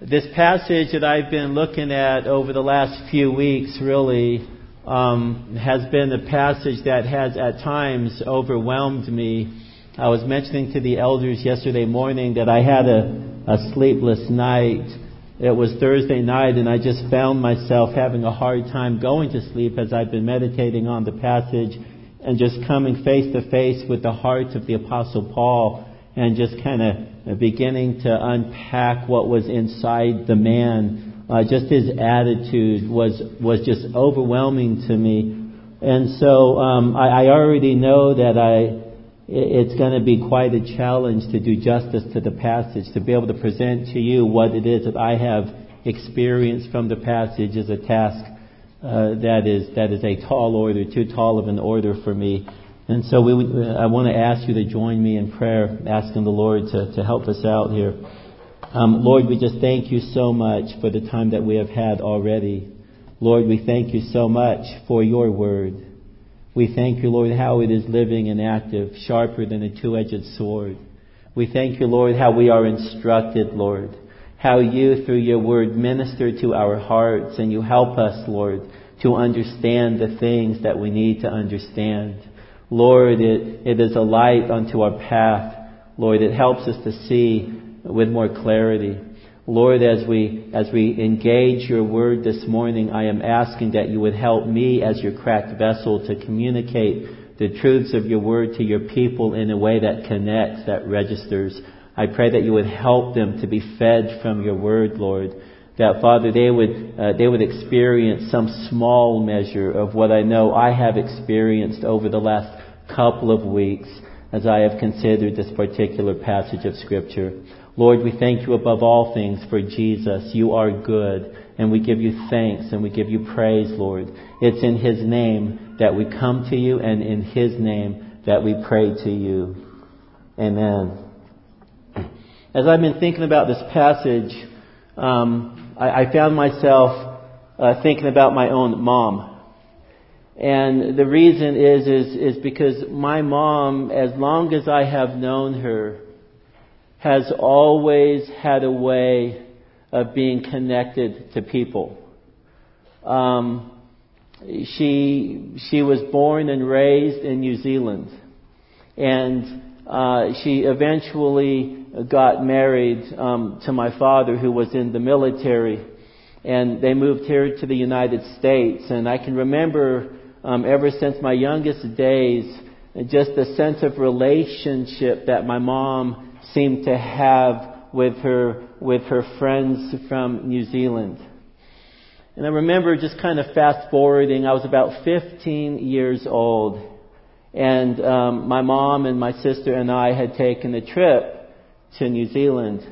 This passage that I've been looking at over the last few weeks really um, has been the passage that has at times overwhelmed me. I was mentioning to the elders yesterday morning that I had a, a sleepless night. It was Thursday night and I just found myself having a hard time going to sleep as I've been meditating on the passage and just coming face to face with the heart of the apostle Paul and just kind of beginning to unpack what was inside the man. Uh, just his attitude was was just overwhelming to me, and so um, I, I already know that I it's going to be quite a challenge to do justice to the passage, to be able to present to you what it is that I have experienced from the passage is a task uh, that is that is a tall order, too tall of an order for me. And so we would, I want to ask you to join me in prayer, asking the Lord to, to help us out here. Um, Lord, we just thank you so much for the time that we have had already. Lord, we thank you so much for your word. We thank you, Lord, how it is living and active, sharper than a two-edged sword. We thank you, Lord, how we are instructed, Lord. How you, through your word, minister to our hearts and you help us, Lord, to understand the things that we need to understand. Lord, it, it is a light unto our path. Lord, it helps us to see with more clarity. Lord, as we, as we engage your word this morning, I am asking that you would help me as your cracked vessel to communicate the truths of your word to your people in a way that connects, that registers. I pray that you would help them to be fed from your word, Lord. That Father, they would, uh, they would experience some small measure of what I know I have experienced over the last couple of weeks as I have considered this particular passage of Scripture. Lord, we thank you above all things for Jesus. You are good, and we give you thanks and we give you praise, Lord. It's in His name that we come to you, and in His name that we pray to you. Amen. As I've been thinking about this passage, um, I, I, found myself uh, thinking about my own mom. And the reason is, is, is because my mom, as long as I have known her, has always had a way of being connected to people. Um, she, she was born and raised in New Zealand. And uh, she eventually got married um, to my father, who was in the military. And they moved here to the United States. And I can remember um, ever since my youngest days, just the sense of relationship that my mom seemed to have with her with her friends from New Zealand. And I remember just kind of fast forwarding. I was about 15 years old, and um, my mom and my sister and I had taken a trip to New Zealand.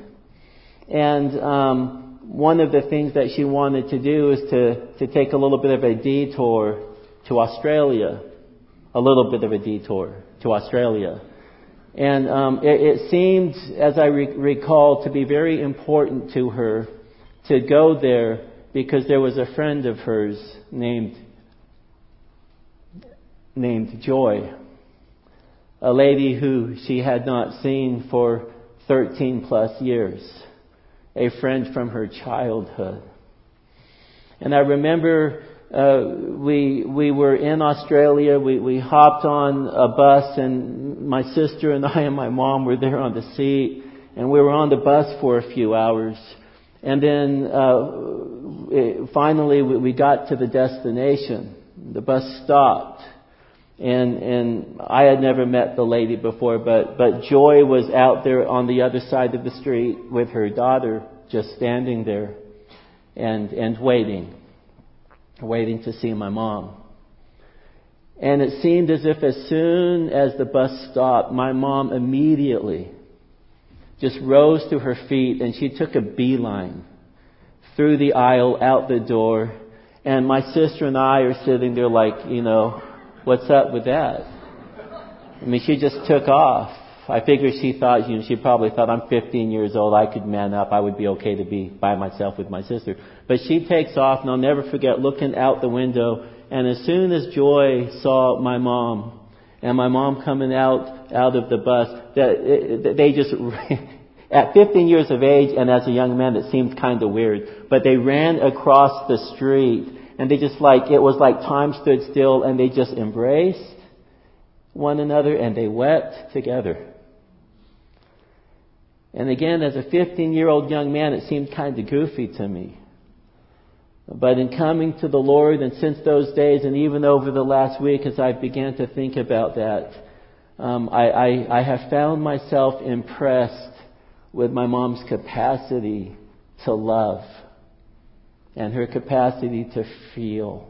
And um, one of the things that she wanted to do is to to take a little bit of a detour to Australia, a little bit of a detour to Australia. And um, it, it, seemed, as I re- recall, to be very important to her to go there because there was a friend of hers named named Joy, a lady who she had not seen for 13 plus years, a friend from her childhood. And I remember uh, we we were in Australia. We we hopped on a bus, and my sister and I and my mom were there on the seat, and we were on the bus for a few hours, and then uh, it, finally we, we got to the destination. The bus stopped, and and I had never met the lady before, but but Joy was out there on the other side of the street with her daughter, just standing there, and and waiting waiting to see my mom. And it seemed as if as soon as the bus stopped, my mom immediately just rose to her feet and she took a beeline through the aisle out the door. And my sister and I are sitting there like, you know, what's up with that? I mean, she just took off. I figure she thought, you know, she probably thought I'm 15 years old. I could man up. I would be okay to be by myself with my sister. But she takes off, and I'll never forget looking out the window. And as soon as Joy saw my mom and my mom coming out out of the bus, that it, they just At 15 years of age and as a young man, it seemed kind of weird, but they ran across the street and they just like, it was like time stood still and they just embraced one another and they wept together. And again, as a 15 year old young man, it seemed kind of goofy to me. But in coming to the Lord and since those days and even over the last week as I began to think about that, um, I, I, I have found myself impressed with my mom's capacity to love and her capacity to feel.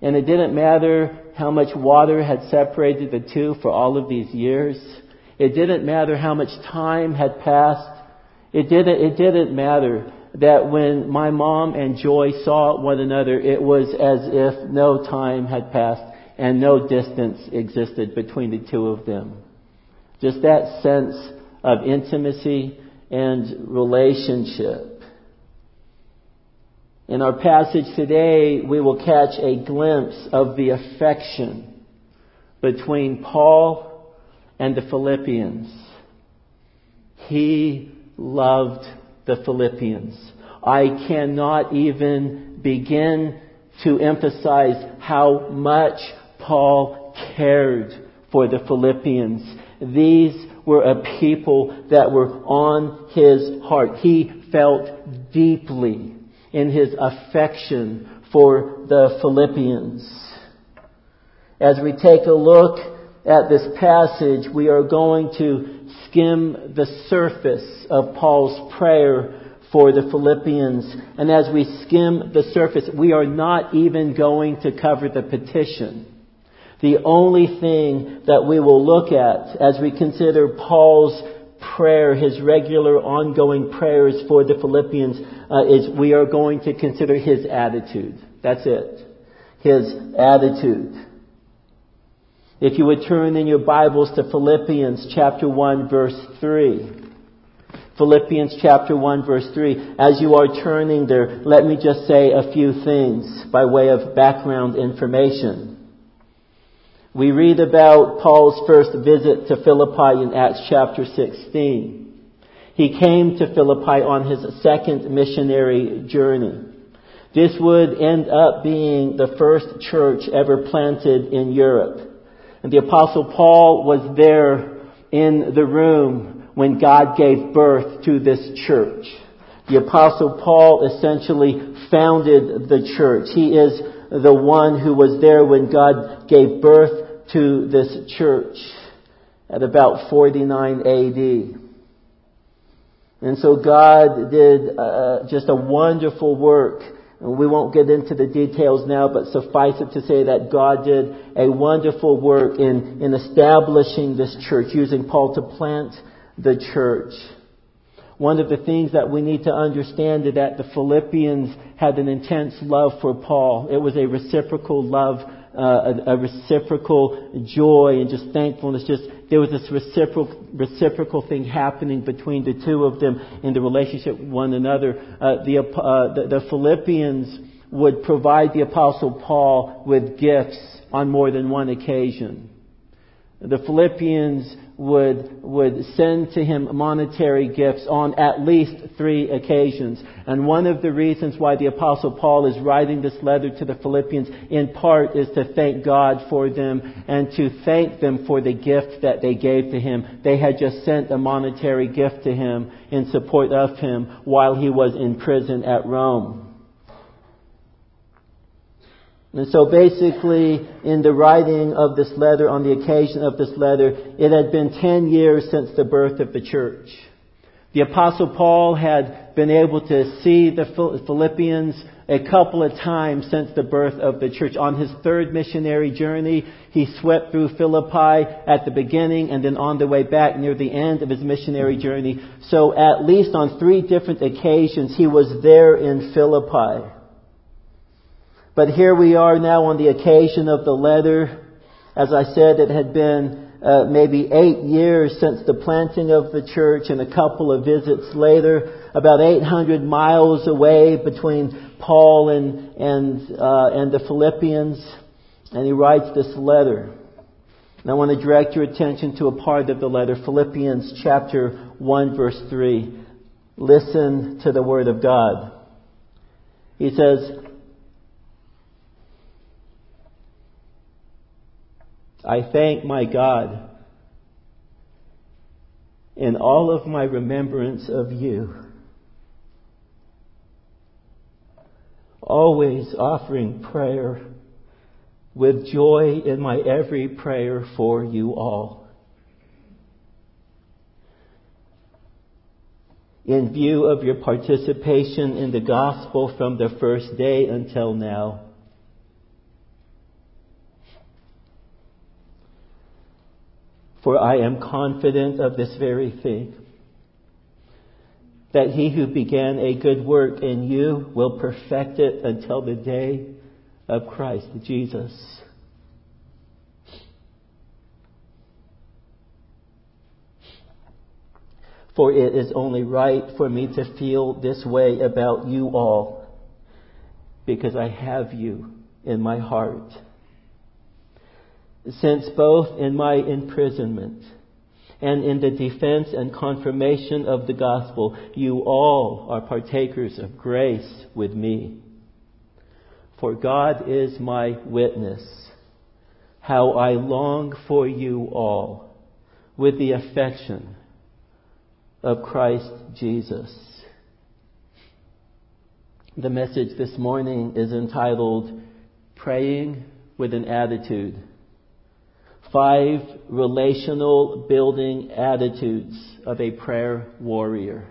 And it didn't matter how much water had separated the two for all of these years. It didn't matter how much time had passed. It didn't, it didn't matter that when my mom and Joy saw one another, it was as if no time had passed and no distance existed between the two of them. Just that sense of intimacy and relationship. In our passage today, we will catch a glimpse of the affection between Paul and the Philippians. He loved the Philippians. I cannot even begin to emphasize how much Paul cared for the Philippians. These were a people that were on his heart. He felt deeply in his affection for the Philippians. As we take a look at this passage, we are going to skim the surface of Paul's prayer for the Philippians. And as we skim the surface, we are not even going to cover the petition. The only thing that we will look at as we consider Paul's prayer, his regular ongoing prayers for the Philippians, uh, is we are going to consider his attitude. That's it. His attitude. If you would turn in your Bibles to Philippians chapter 1 verse 3. Philippians chapter 1 verse 3. As you are turning there, let me just say a few things by way of background information. We read about Paul's first visit to Philippi in Acts chapter 16. He came to Philippi on his second missionary journey. This would end up being the first church ever planted in Europe. And the apostle Paul was there in the room when God gave birth to this church. The apostle Paul essentially founded the church. He is the one who was there when God gave birth to this church at about 49 AD. And so God did uh, just a wonderful work. We won't get into the details now, but suffice it to say that God did a wonderful work in, in establishing this church, using Paul to plant the church. One of the things that we need to understand is that the Philippians had an intense love for Paul. It was a reciprocal love uh, a, a, reciprocal joy and just thankfulness. Just there was this reciprocal reciprocal thing happening between the two of them in the relationship with one another. Uh, the, uh, the the Philippians would provide the apostle Paul with gifts on more than one occasion. The Philippians would, would send to him monetary gifts on at least three occasions. And one of the reasons why the apostle Paul is writing this letter to the Philippians in part is to thank God for them and to thank them for the gift that they gave to him. They had just sent a monetary gift to him in support of him while he was in prison at Rome. And so basically, in the writing of this letter, on the occasion of this letter, it had been 10 years since the birth of the church. The apostle Paul had been able to see the Philippians a couple of times since the birth of the church. On his third missionary journey, he swept through Philippi at the beginning and then on the way back near the end of his missionary journey. So at least on three different occasions, he was there in Philippi. But here we are now on the occasion of the letter. As I said, it had been uh, maybe eight years since the planting of the church and a couple of visits later, about 800 miles away between Paul and, and, uh, and the Philippians. And he writes this letter. And I want to direct your attention to a part of the letter, Philippians chapter 1 verse 3. Listen to the word of God. He says, I thank my God in all of my remembrance of you, always offering prayer with joy in my every prayer for you all. In view of your participation in the gospel from the first day until now, for I am confident of this very thing that he who began a good work in you will perfect it until the day of Christ Jesus. For it is only right for me to feel this way about you all because I have you in my heart. Since both in my imprisonment and in the defense and confirmation of the gospel, you all are partakers of grace with me. For God is my witness, how I long for you all with the affection of Christ Jesus. The message this morning is entitled Praying with an Attitude. Five relational building attitudes of a prayer warrior.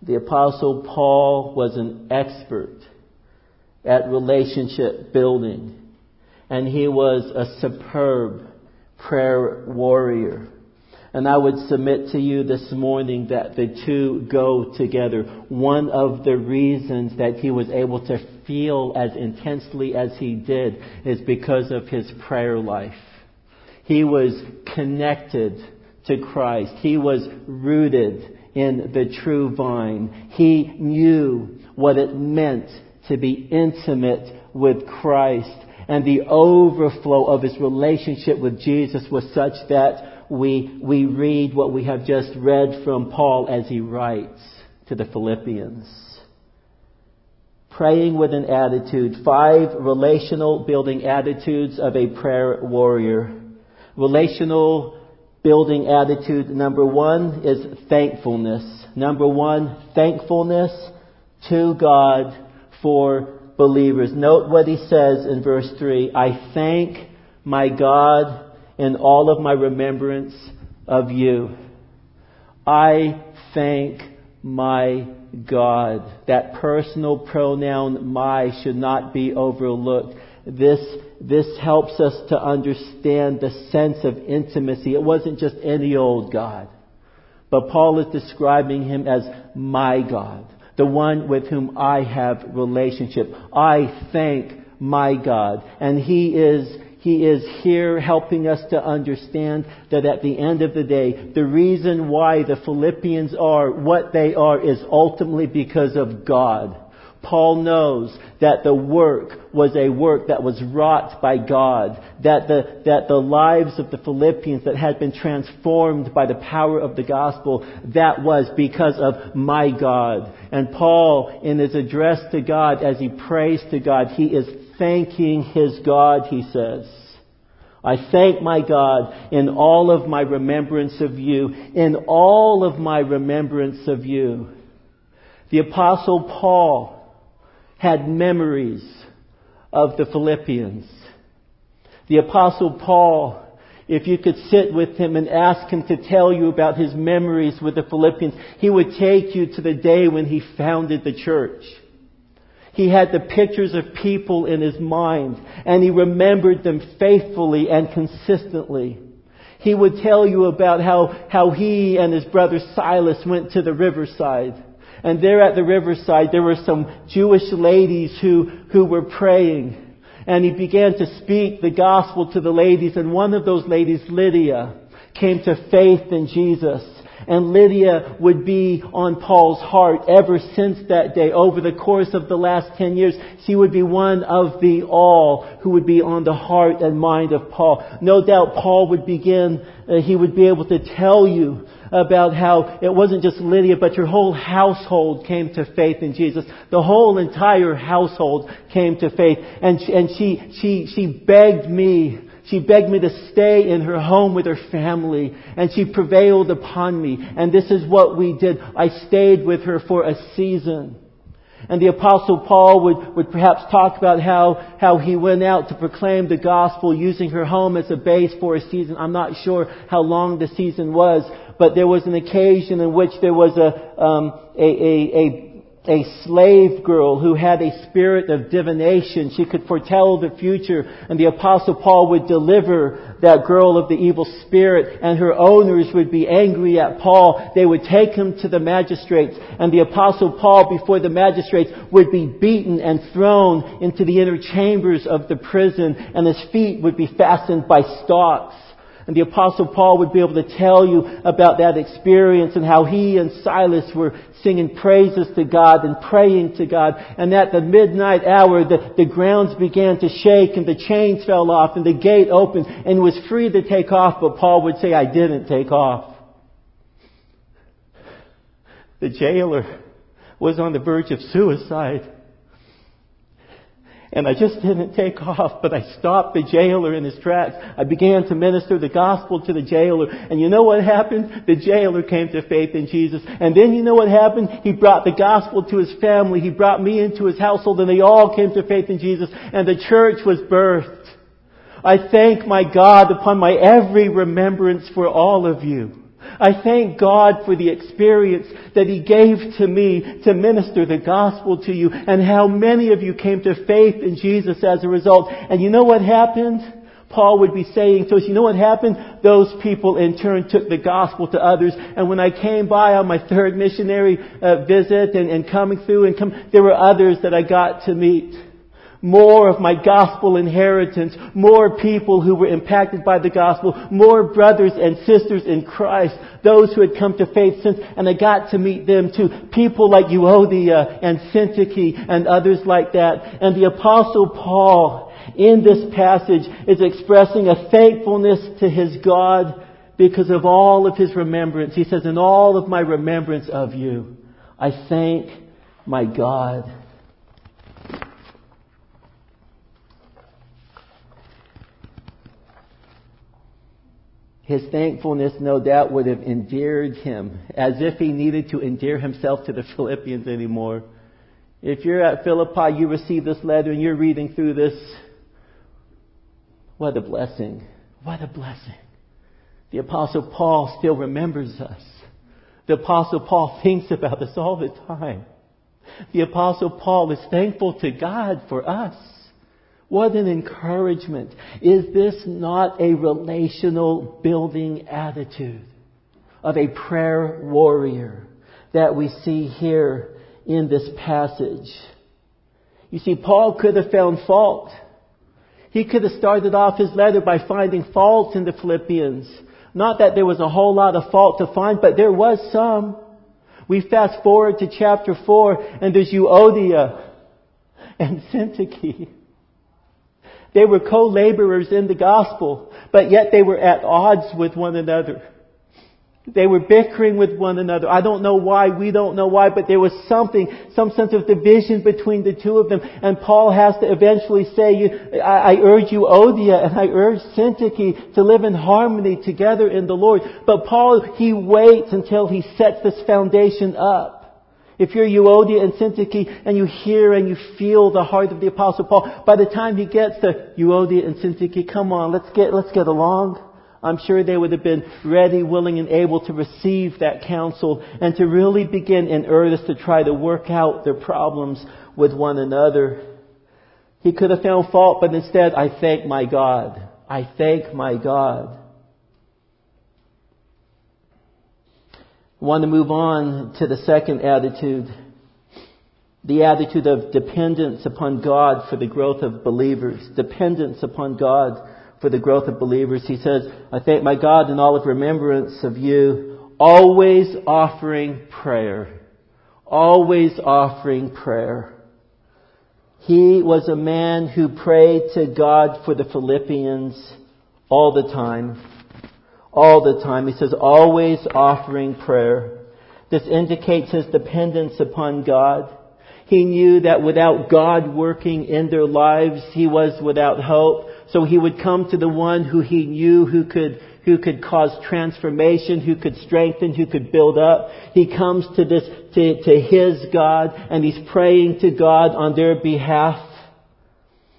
The apostle Paul was an expert at relationship building. And he was a superb prayer warrior. And I would submit to you this morning that the two go together. One of the reasons that he was able to feel as intensely as he did is because of his prayer life. He was connected to Christ. He was rooted in the true vine. He knew what it meant to be intimate with Christ. And the overflow of his relationship with Jesus was such that we, we read what we have just read from Paul as he writes to the Philippians. Praying with an attitude. Five relational building attitudes of a prayer warrior. Relational building attitude number one is thankfulness. Number one, thankfulness to God for believers. Note what he says in verse 3 I thank my God in all of my remembrance of you. I thank my God. That personal pronoun my should not be overlooked. This, this helps us to understand the sense of intimacy. It wasn't just any old God. But Paul is describing him as my God the one with whom I have relationship. I thank my God. And He is, He is here helping us to understand that at the end of the day, the reason why the Philippians are what they are is ultimately because of God. Paul knows that the work was a work that was wrought by God, that the, that the lives of the Philippians that had been transformed by the power of the gospel, that was because of my God. And Paul, in his address to God, as he prays to God, he is thanking his God, he says. I thank my God in all of my remembrance of you, in all of my remembrance of you. The apostle Paul, had memories of the Philippians. The apostle Paul, if you could sit with him and ask him to tell you about his memories with the Philippians, he would take you to the day when he founded the church. He had the pictures of people in his mind and he remembered them faithfully and consistently. He would tell you about how, how he and his brother Silas went to the riverside and there at the riverside, there were some Jewish ladies who, who were praying. And he began to speak the gospel to the ladies. And one of those ladies, Lydia, came to faith in Jesus. And Lydia would be on Paul's heart ever since that day. Over the course of the last 10 years, she would be one of the all who would be on the heart and mind of Paul. No doubt Paul would begin, uh, he would be able to tell you about how it wasn't just Lydia, but your whole household came to faith in Jesus. The whole entire household came to faith. And, and she, she, she begged me she begged me to stay in her home with her family, and she prevailed upon me. And this is what we did. I stayed with her for a season. And the apostle Paul would, would perhaps talk about how, how he went out to proclaim the gospel using her home as a base for a season. I'm not sure how long the season was, but there was an occasion in which there was a, um, a, a, a a slave girl who had a spirit of divination. She could foretell the future, and the apostle Paul would deliver that girl of the evil spirit, and her owners would be angry at Paul. They would take him to the magistrates, and the apostle Paul before the magistrates would be beaten and thrown into the inner chambers of the prison, and his feet would be fastened by stocks. And the apostle Paul would be able to tell you about that experience and how he and Silas were singing praises to God and praying to God. And at the midnight hour, the, the grounds began to shake and the chains fell off and the gate opened and was free to take off, but Paul would say, I didn't take off. The jailer was on the verge of suicide. And I just didn't take off, but I stopped the jailer in his tracks. I began to minister the gospel to the jailer. And you know what happened? The jailer came to faith in Jesus. And then you know what happened? He brought the gospel to his family. He brought me into his household and they all came to faith in Jesus. And the church was birthed. I thank my God upon my every remembrance for all of you. I thank God for the experience that He gave to me to minister the gospel to you and how many of you came to faith in Jesus as a result. And you know what happened? Paul would be saying to us, you know what happened? Those people in turn took the gospel to others. And when I came by on my third missionary uh, visit and, and coming through and come, there were others that I got to meet more of my gospel inheritance, more people who were impacted by the gospel, more brothers and sisters in Christ, those who had come to faith since, and I got to meet them too. People like Euodia and Syntyche and others like that. And the apostle Paul in this passage is expressing a thankfulness to his God because of all of his remembrance. He says, in all of my remembrance of you, I thank my God. His thankfulness, no doubt, would have endeared him, as if he needed to endear himself to the Philippians anymore. If you're at Philippi, you receive this letter and you're reading through this. What a blessing. What a blessing. The Apostle Paul still remembers us. The Apostle Paul thinks about us all the time. The Apostle Paul is thankful to God for us. What an encouragement. Is this not a relational building attitude of a prayer warrior that we see here in this passage? You see, Paul could have found fault. He could have started off his letter by finding fault in the Philippians. Not that there was a whole lot of fault to find, but there was some. We fast forward to chapter 4 and there's Euodia and Syntyche they were co-laborers in the gospel, but yet they were at odds with one another. They were bickering with one another. I don't know why, we don't know why, but there was something, some sense of division between the two of them. And Paul has to eventually say, I, I urge Euodia and I urge Syntyche to live in harmony together in the Lord. But Paul, he waits until he sets this foundation up. If you're Euodia and Syntyche and you hear and you feel the heart of the Apostle Paul, by the time he gets to Euodia and Syntyche, come on, let's get, let's get along. I'm sure they would have been ready, willing, and able to receive that counsel and to really begin in earnest to try to work out their problems with one another. He could have found fault, but instead, I thank my God. I thank my God. I want to move on to the second attitude. The attitude of dependence upon God for the growth of believers. Dependence upon God for the growth of believers. He says, I thank my God in all of remembrance of you always offering prayer. Always offering prayer. He was a man who prayed to God for the Philippians all the time. All the time. He says, always offering prayer. This indicates his dependence upon God. He knew that without God working in their lives, he was without hope. So he would come to the one who he knew who could who could cause transformation, who could strengthen, who could build up. He comes to this, to, to his God, and he's praying to God on their behalf.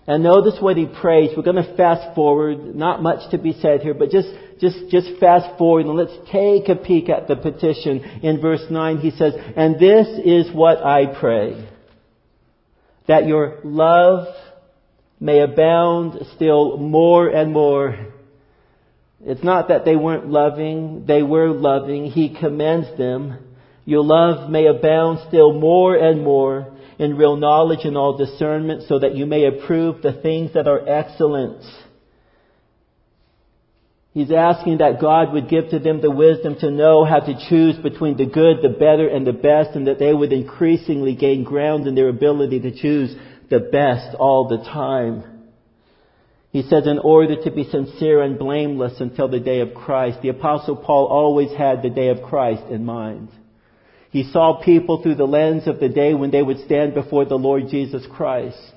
And notice what he prays. We're going to fast forward. Not much to be said here, but just, just, just fast forward and let's take a peek at the petition. In verse 9 he says, And this is what I pray. That your love may abound still more and more it's not that they weren't loving, they were loving. He commends them. Your love may abound still more and more in real knowledge and all discernment so that you may approve the things that are excellent. He's asking that God would give to them the wisdom to know how to choose between the good, the better, and the best, and that they would increasingly gain ground in their ability to choose the best all the time. He says, in order to be sincere and blameless until the day of Christ. The apostle Paul always had the day of Christ in mind. He saw people through the lens of the day when they would stand before the Lord Jesus Christ.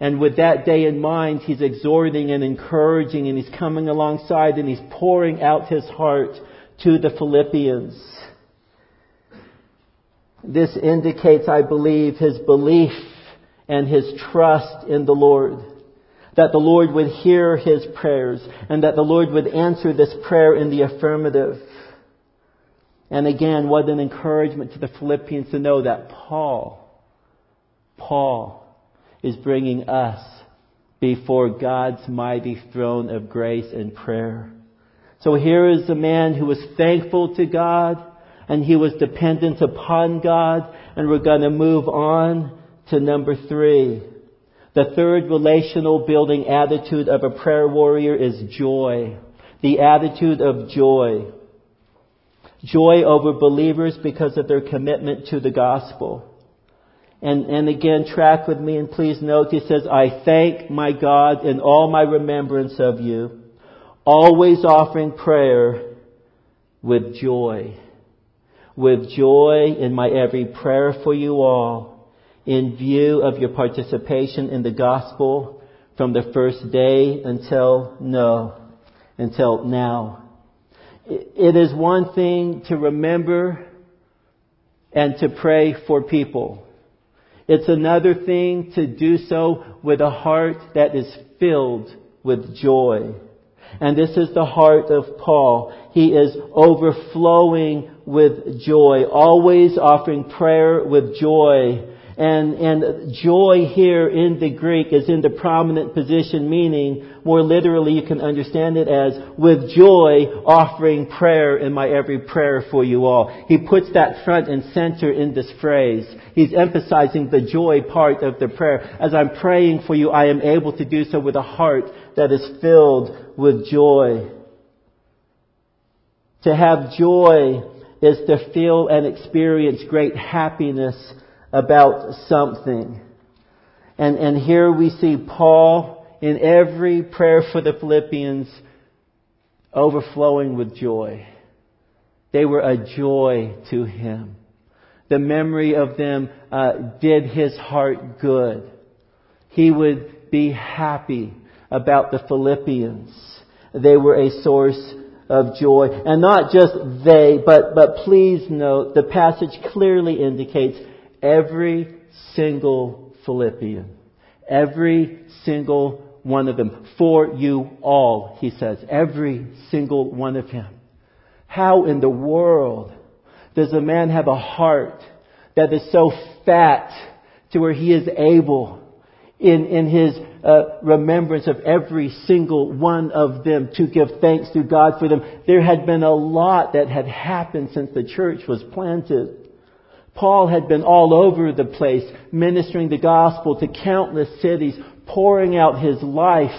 And with that day in mind, he's exhorting and encouraging and he's coming alongside and he's pouring out his heart to the Philippians. This indicates, I believe, his belief and his trust in the Lord that the Lord would hear his prayers and that the Lord would answer this prayer in the affirmative. And again, what an encouragement to the Philippians to know that Paul, Paul is bringing us before God's mighty throne of grace and prayer. So here is a man who was thankful to God and he was dependent upon God and we're going to move on to number three. The third relational building attitude of a prayer warrior is joy. The attitude of joy. Joy over believers because of their commitment to the gospel. And, and again, track with me and please note, he says, I thank my God in all my remembrance of you, always offering prayer with joy. With joy in my every prayer for you all in view of your participation in the gospel from the first day until no, until now. It is one thing to remember and to pray for people. It's another thing to do so with a heart that is filled with joy. And this is the heart of Paul. He is overflowing with joy, always offering prayer with joy and, and joy here in the Greek is in the prominent position, meaning, more literally, you can understand it as, with joy, offering prayer in my every prayer for you all. He puts that front and center in this phrase. He's emphasizing the joy part of the prayer. As I'm praying for you, I am able to do so with a heart that is filled with joy. To have joy is to feel and experience great happiness about something. And, and here we see Paul in every prayer for the Philippians overflowing with joy. They were a joy to him. The memory of them uh, did his heart good. He would be happy about the Philippians. They were a source of joy. And not just they, but, but please note, the passage clearly indicates Every single Philippian. Every single one of them. For you all, he says. Every single one of him. How in the world does a man have a heart that is so fat to where he is able in, in his uh, remembrance of every single one of them to give thanks to God for them. There had been a lot that had happened since the church was planted. Paul had been all over the place ministering the gospel to countless cities, pouring out his life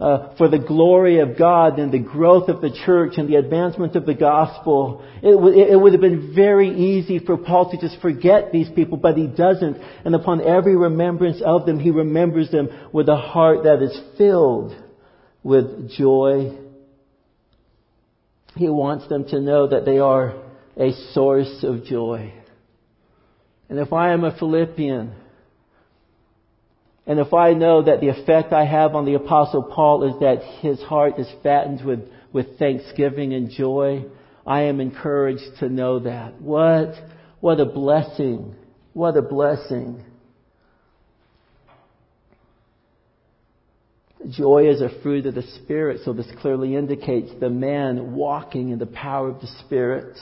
uh, for the glory of God and the growth of the church and the advancement of the gospel. It, w- it would have been very easy for Paul to just forget these people, but he doesn't. And upon every remembrance of them, he remembers them with a heart that is filled with joy. He wants them to know that they are a source of joy. And if I am a Philippian, and if I know that the effect I have on the Apostle Paul is that his heart is fattened with, with thanksgiving and joy, I am encouraged to know that. What, what a blessing. What a blessing. Joy is a fruit of the Spirit, so this clearly indicates the man walking in the power of the Spirit.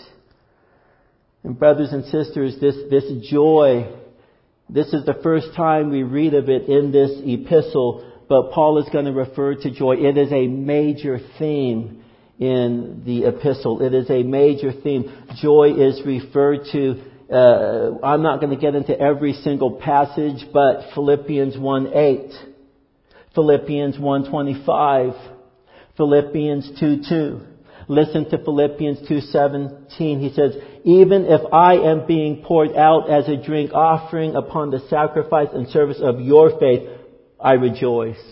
And brothers and sisters, this, this joy this is the first time we read of it in this epistle, but Paul is going to refer to joy. It is a major theme in the epistle. It is a major theme. Joy is referred to, uh, I'm not going to get into every single passage, but Philippians 1:8, Philippians 1:25, Philippians 2 2. Listen to Philippians 2:17. He says, "Even if I am being poured out as a drink offering upon the sacrifice and service of your faith, I rejoice.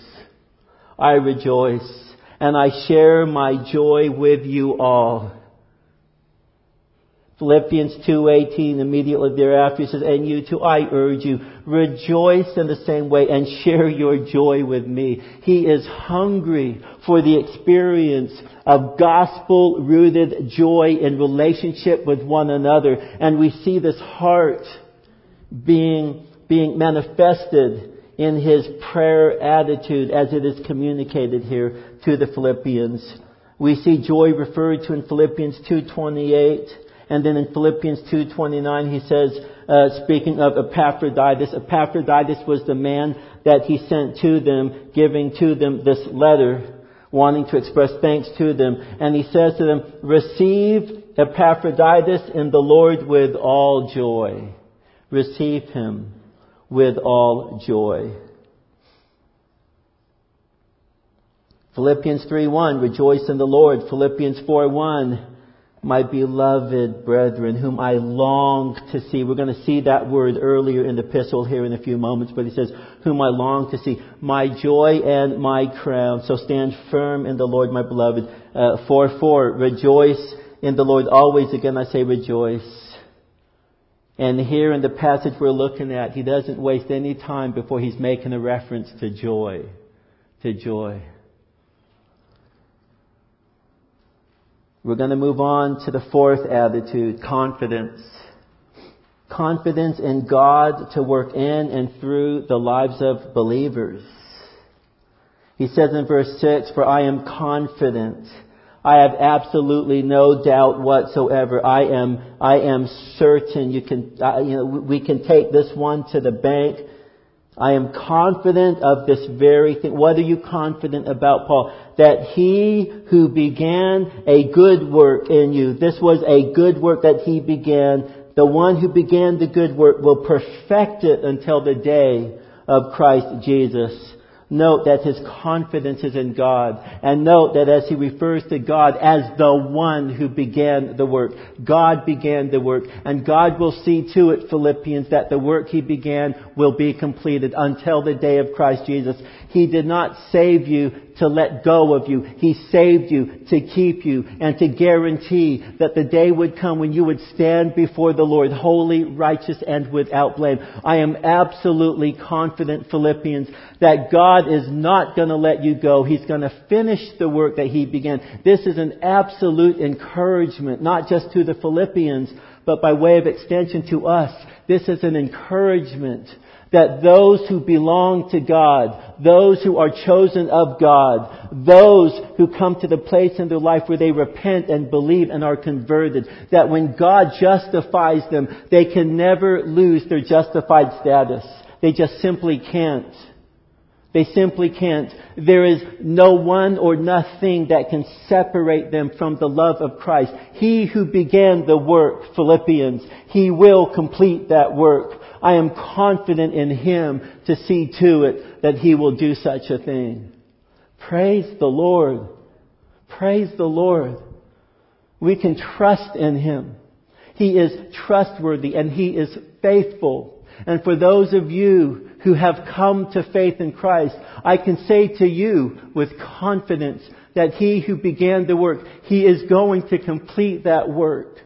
I rejoice, and I share my joy with you all." Philippians 2:18 immediately thereafter he says, "And you too, I urge you, rejoice in the same way and share your joy with me." He is hungry for the experience of gospel-rooted joy in relationship with one another, and we see this heart being being manifested in his prayer attitude as it is communicated here to the Philippians. We see joy referred to in Philippians 2:28 and then in Philippians 2.29 he says, uh, speaking of Epaphroditus, Epaphroditus was the man that he sent to them, giving to them this letter, wanting to express thanks to them. And he says to them, receive Epaphroditus in the Lord with all joy. Receive him with all joy. Philippians 3.1, rejoice in the Lord. Philippians 4.1, my beloved brethren, whom I long to see. We're going to see that word earlier in the epistle here in a few moments, but he says, whom I long to see. My joy and my crown. So stand firm in the Lord, my beloved. Uh, 4 4, rejoice in the Lord always. Again, I say rejoice. And here in the passage we're looking at, he doesn't waste any time before he's making a reference to joy. To joy. We're going to move on to the fourth attitude, confidence. Confidence in God to work in and through the lives of believers. He says in verse 6, For I am confident. I have absolutely no doubt whatsoever. I am, I am certain you can, uh, you know, we can take this one to the bank I am confident of this very thing. What are you confident about, Paul? That he who began a good work in you, this was a good work that he began, the one who began the good work will perfect it until the day of Christ Jesus. Note that his confidence is in God. And note that as he refers to God as the one who began the work, God began the work. And God will see to it, Philippians, that the work he began will be completed until the day of Christ Jesus. He did not save you to let go of you. He saved you to keep you and to guarantee that the day would come when you would stand before the Lord holy, righteous, and without blame. I am absolutely confident, Philippians, that God is not going to let you go. He's going to finish the work that He began. This is an absolute encouragement, not just to the Philippians, but by way of extension to us. This is an encouragement that those who belong to God, those who are chosen of God, those who come to the place in their life where they repent and believe and are converted, that when God justifies them, they can never lose their justified status. They just simply can't. They simply can't. There is no one or nothing that can separate them from the love of Christ. He who began the work, Philippians, He will complete that work. I am confident in Him to see to it that He will do such a thing. Praise the Lord. Praise the Lord. We can trust in Him. He is trustworthy and He is faithful. And for those of you who have come to faith in Christ, I can say to you with confidence that He who began the work, He is going to complete that work.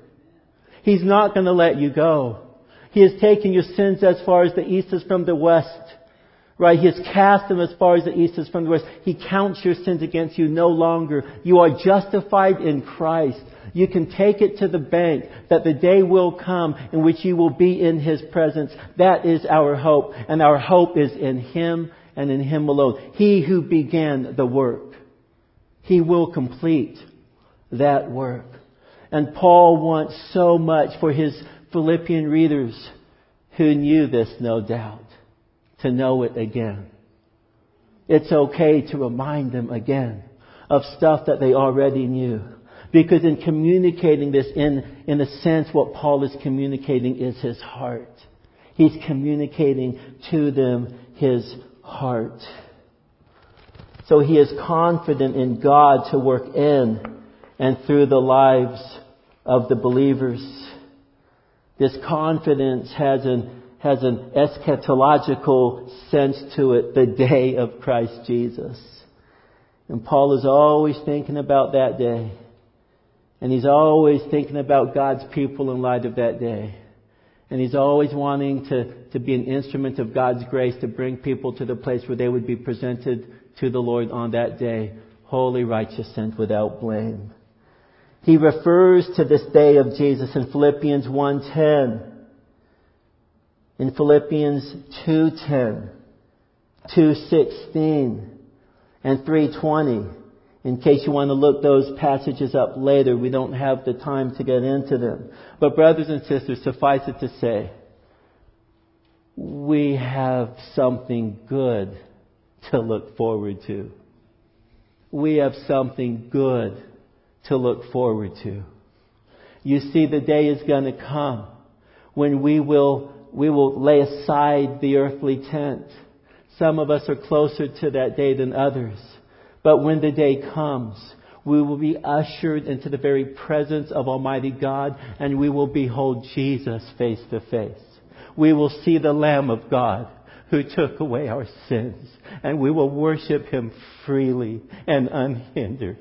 He's not going to let you go. He has taken your sins as far as the east is from the west. Right? He has cast them as far as the east is from the west. He counts your sins against you no longer. You are justified in Christ. You can take it to the bank that the day will come in which you will be in His presence. That is our hope. And our hope is in Him and in Him alone. He who began the work. He will complete that work. And Paul wants so much for his Philippian readers who knew this, no doubt, to know it again. It's okay to remind them again of stuff that they already knew. Because in communicating this, in, in a sense, what Paul is communicating is his heart. He's communicating to them his heart. So he is confident in God to work in and through the lives of the believers. This confidence has an, has an eschatological sense to it, the day of Christ Jesus. And Paul is always thinking about that day. And he's always thinking about God's people in light of that day. And he's always wanting to, to be an instrument of God's grace to bring people to the place where they would be presented to the Lord on that day, holy, righteous, and without blame. He refers to this day of Jesus in Philippians 1.10, in Philippians 2.10, 2.16, and 3.20. In case you want to look those passages up later, we don't have the time to get into them. But brothers and sisters, suffice it to say, we have something good to look forward to. We have something good to look forward to. You see, the day is going to come when we will, we will lay aside the earthly tent. Some of us are closer to that day than others. But when the day comes, we will be ushered into the very presence of Almighty God and we will behold Jesus face to face. We will see the Lamb of God who took away our sins and we will worship Him freely and unhindered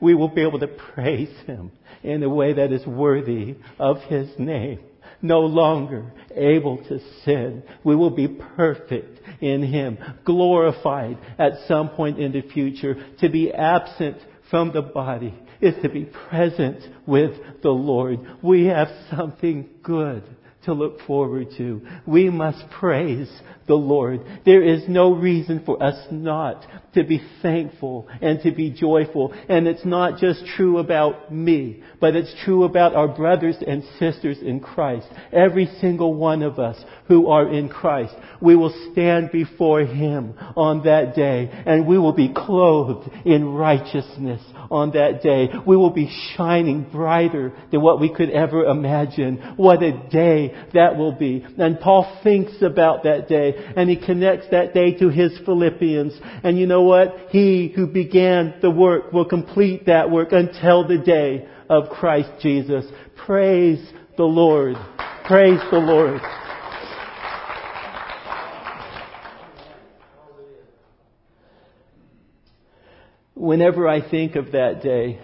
we will be able to praise Him in a way that is worthy of His name. No longer able to sin. We will be perfect in Him, glorified at some point in the future. To be absent from the body is to be present with the Lord. We have something good to look forward to. We must praise the Lord. There is no reason for us not to be thankful and to be joyful. And it's not just true about me, but it's true about our brothers and sisters in Christ. Every single one of us who are in Christ. We will stand before Him on that day and we will be clothed in righteousness on that day. We will be shining brighter than what we could ever imagine. What a day that will be. And Paul thinks about that day and he connects that day to his Philippians. And you know what? He who began the work will complete that work until the day of Christ Jesus. Praise the Lord. Praise the Lord. whenever I think of that day,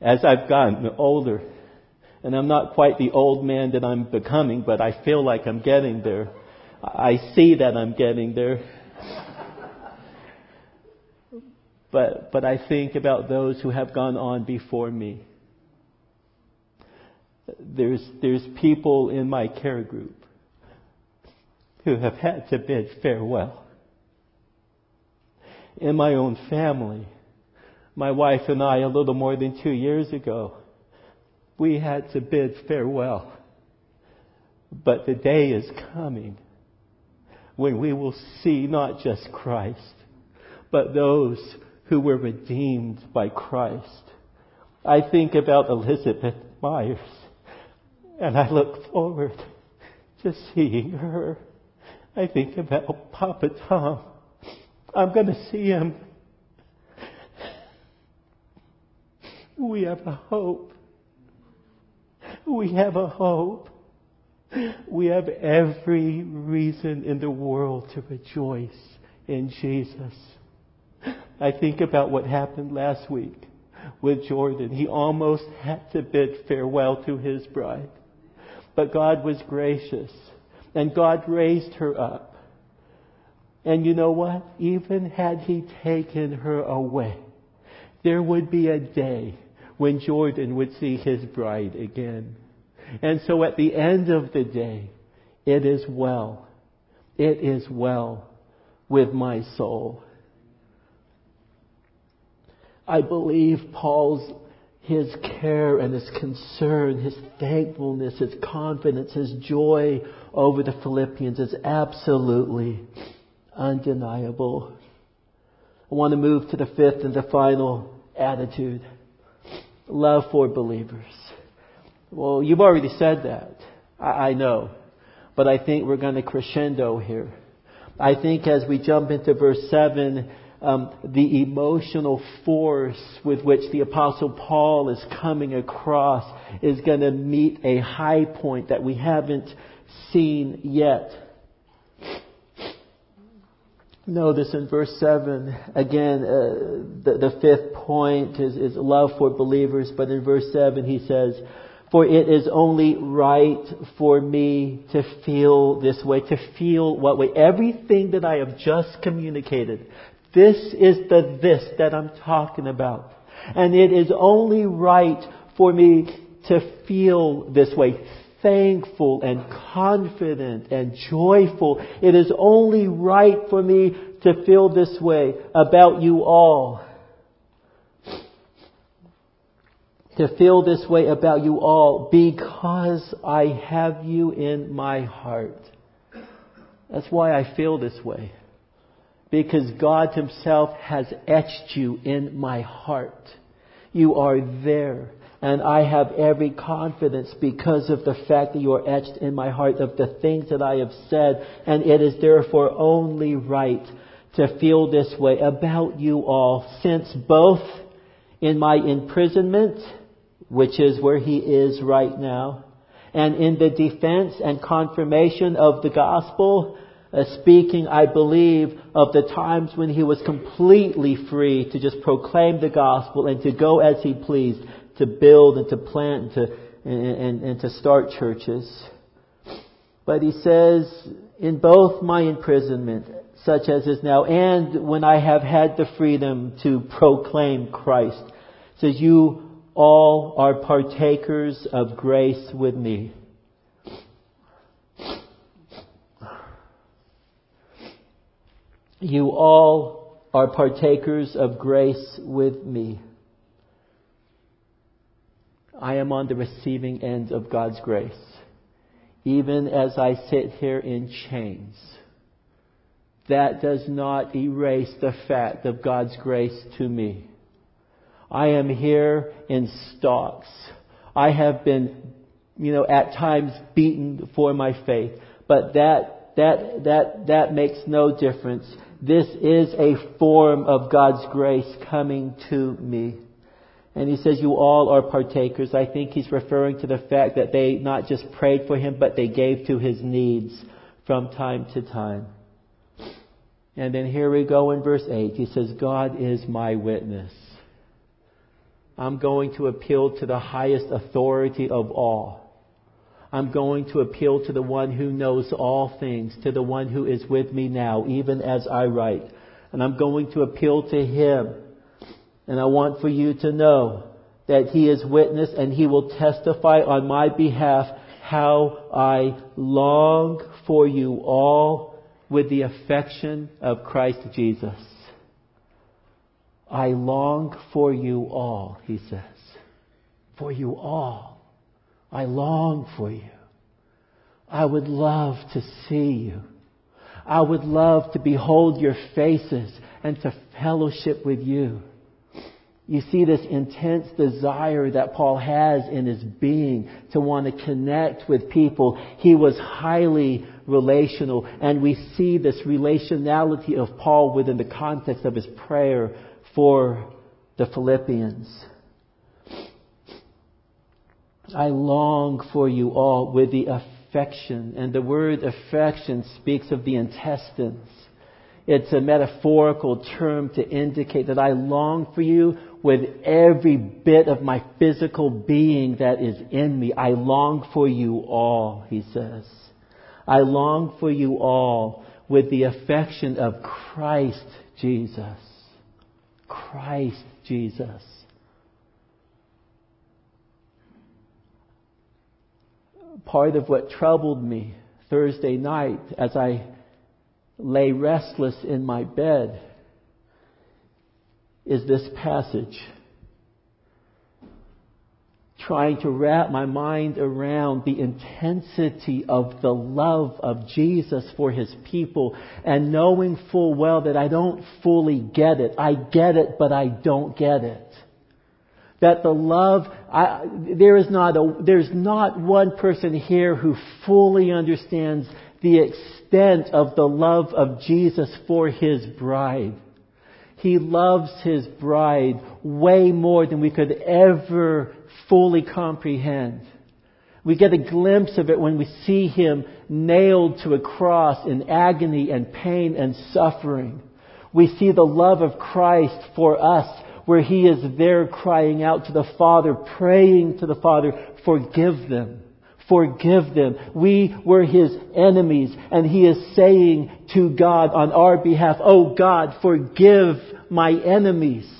as I've gotten older, and I'm not quite the old man that I'm becoming, but I feel like I'm getting there. I see that I'm getting there. But, but I think about those who have gone on before me. There's, there's people in my care group who have had to bid farewell in my own family. My wife and I, a little more than two years ago, we had to bid farewell. But the day is coming when we will see not just Christ, but those who were redeemed by Christ. I think about Elizabeth Myers and I look forward to seeing her. I think about Papa Tom I'm going to see him. We have a hope. We have a hope. We have every reason in the world to rejoice in Jesus. I think about what happened last week with Jordan. He almost had to bid farewell to his bride. But God was gracious and God raised her up. And you know what? Even had he taken her away, there would be a day when Jordan would see his bride again. And so at the end of the day, it is well. It is well with my soul. I believe Paul's his care and his concern, his thankfulness, his confidence, his joy over the Philippians is absolutely undeniable. I want to move to the fifth and the final attitude. Love for believers. Well, you've already said that. I, I know. But I think we're going to crescendo here. I think as we jump into verse 7, um, the emotional force with which the Apostle Paul is coming across is going to meet a high point that we haven't seen yet. Notice in verse 7, again, uh, the, the, fifth point is, is love for believers, but in verse 7 he says, For it is only right for me to feel this way, to feel what way. Everything that I have just communicated, this is the this that I'm talking about. And it is only right for me to feel this way thankful and confident and joyful. It is only right for me to feel this way about you all. To feel this way about you all because I have you in my heart. That's why I feel this way. Because God Himself has etched you in my heart. You are there. And I have every confidence because of the fact that you are etched in my heart of the things that I have said. And it is therefore only right to feel this way about you all, since both in my imprisonment, which is where he is right now, and in the defense and confirmation of the gospel, uh, speaking, I believe, of the times when he was completely free to just proclaim the gospel and to go as he pleased to build and to plant and to, and, and, and to start churches. But he says, in both my imprisonment, such as is now, and when I have had the freedom to proclaim Christ, says, you all are partakers of grace with me. You all are partakers of grace with me. I am on the receiving end of God's grace, even as I sit here in chains. That does not erase the fact of God's grace to me. I am here in stocks. I have been, you know, at times beaten for my faith, but that, that, that, that makes no difference. This is a form of God's grace coming to me. And he says, You all are partakers. I think he's referring to the fact that they not just prayed for him, but they gave to his needs from time to time. And then here we go in verse 8. He says, God is my witness. I'm going to appeal to the highest authority of all. I'm going to appeal to the one who knows all things, to the one who is with me now, even as I write. And I'm going to appeal to him and I want for you to know that He is witness and He will testify on my behalf how I long for you all with the affection of Christ Jesus. I long for you all, he says. For you all. I long for you. I would love to see you. I would love to behold your faces and to fellowship with you. You see this intense desire that Paul has in his being to want to connect with people. He was highly relational, and we see this relationality of Paul within the context of his prayer for the Philippians. I long for you all with the affection, and the word affection speaks of the intestines. It's a metaphorical term to indicate that I long for you with every bit of my physical being that is in me. I long for you all, he says. I long for you all with the affection of Christ Jesus. Christ Jesus. Part of what troubled me Thursday night as I lay restless in my bed is this passage. Trying to wrap my mind around the intensity of the love of Jesus for His people and knowing full well that I don't fully get it. I get it, but I don't get it. That the love, I, there is not a, there's not one person here who fully understands the extent of the love of Jesus for His bride. He loves His bride way more than we could ever fully comprehend. We get a glimpse of it when we see Him nailed to a cross in agony and pain and suffering. We see the love of Christ for us where He is there crying out to the Father, praying to the Father, forgive them. Forgive them. We were His enemies and He is saying to God on our behalf, Oh God, forgive my enemies.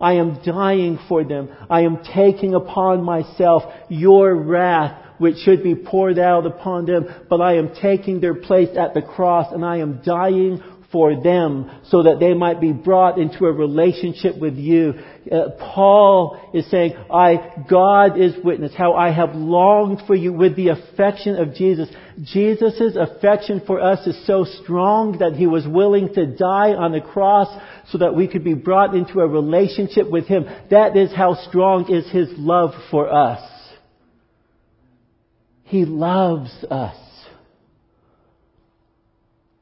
I am dying for them. I am taking upon myself your wrath which should be poured out upon them, but I am taking their place at the cross and I am dying for them so that they might be brought into a relationship with you. Uh, Paul is saying, I, God is witness how I have longed for you with the affection of Jesus. Jesus' affection for us is so strong that he was willing to die on the cross so that we could be brought into a relationship with him. That is how strong is his love for us. He loves us.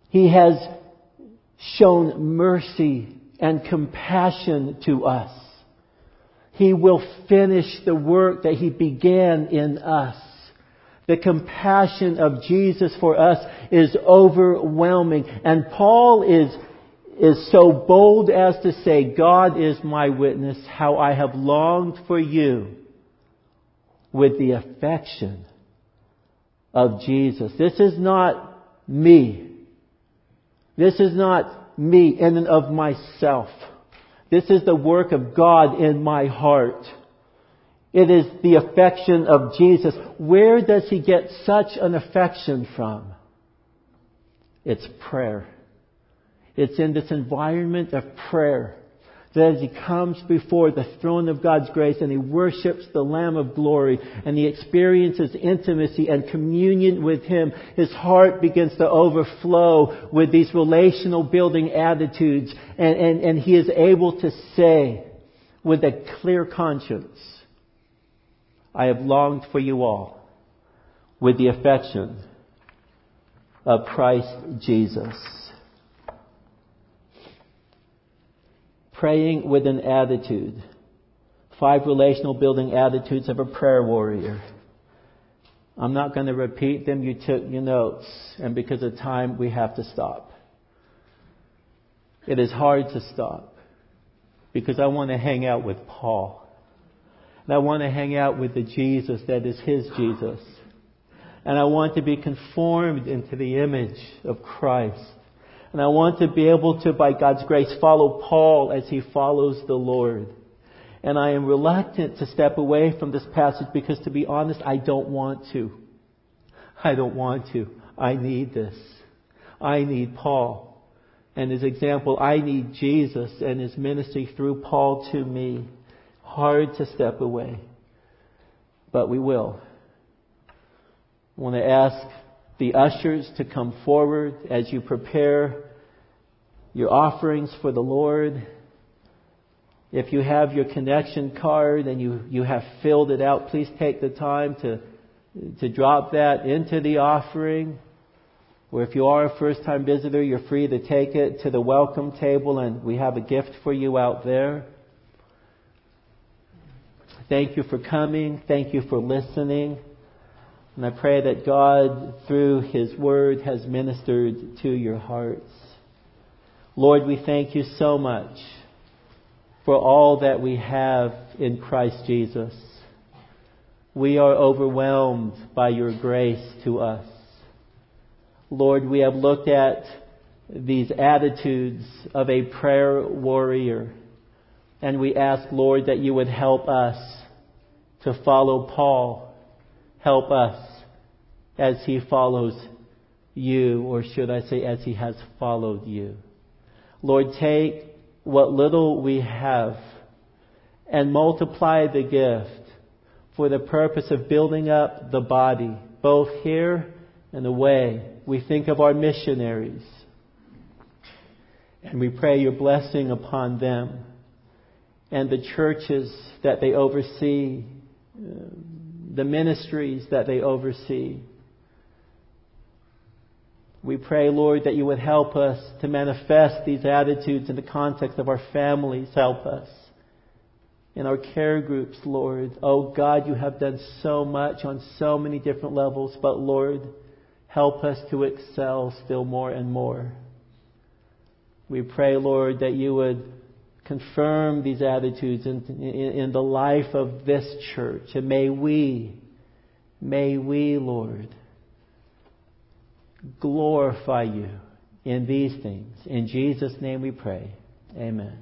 He has shown mercy and compassion to us. He will finish the work that He began in us. The compassion of Jesus for us is overwhelming. And Paul is, is so bold as to say, God is my witness, how I have longed for you with the affection of Jesus. This is not me. This is not me in and of myself. This is the work of God in my heart. It is the affection of Jesus. Where does he get such an affection from? It's prayer. It's in this environment of prayer that as he comes before the throne of God's grace and he worships the Lamb of glory and he experiences intimacy and communion with him, his heart begins to overflow with these relational building attitudes and, and, and he is able to say with a clear conscience, I have longed for you all with the affection of Christ Jesus. Praying with an attitude. Five relational building attitudes of a prayer warrior. I'm not going to repeat them. You took your notes. And because of time, we have to stop. It is hard to stop because I want to hang out with Paul. And I want to hang out with the Jesus that is his Jesus. And I want to be conformed into the image of Christ. And I want to be able to, by God's grace, follow Paul as he follows the Lord. And I am reluctant to step away from this passage because, to be honest, I don't want to. I don't want to. I need this. I need Paul and his example. I need Jesus and his ministry through Paul to me. Hard to step away. But we will. I want to ask the ushers to come forward as you prepare your offerings for the Lord. If you have your connection card and you, you have filled it out, please take the time to, to drop that into the offering. Or if you are a first time visitor, you're free to take it to the welcome table and we have a gift for you out there. Thank you for coming. Thank you for listening. And I pray that God, through His Word, has ministered to your hearts. Lord, we thank you so much for all that we have in Christ Jesus. We are overwhelmed by your grace to us. Lord, we have looked at these attitudes of a prayer warrior, and we ask, Lord, that you would help us to follow Paul. Help us as he follows you, or should I say, as he has followed you. Lord, take what little we have and multiply the gift for the purpose of building up the body, both here and away. We think of our missionaries and we pray your blessing upon them and the churches that they oversee, um, the ministries that they oversee. We pray, Lord, that you would help us to manifest these attitudes in the context of our families. Help us. In our care groups, Lord. Oh God, you have done so much on so many different levels, but Lord, help us to excel still more and more. We pray, Lord, that you would confirm these attitudes in, in, in the life of this church. And may we, may we, Lord, glorify you in these things. In Jesus' name we pray. Amen.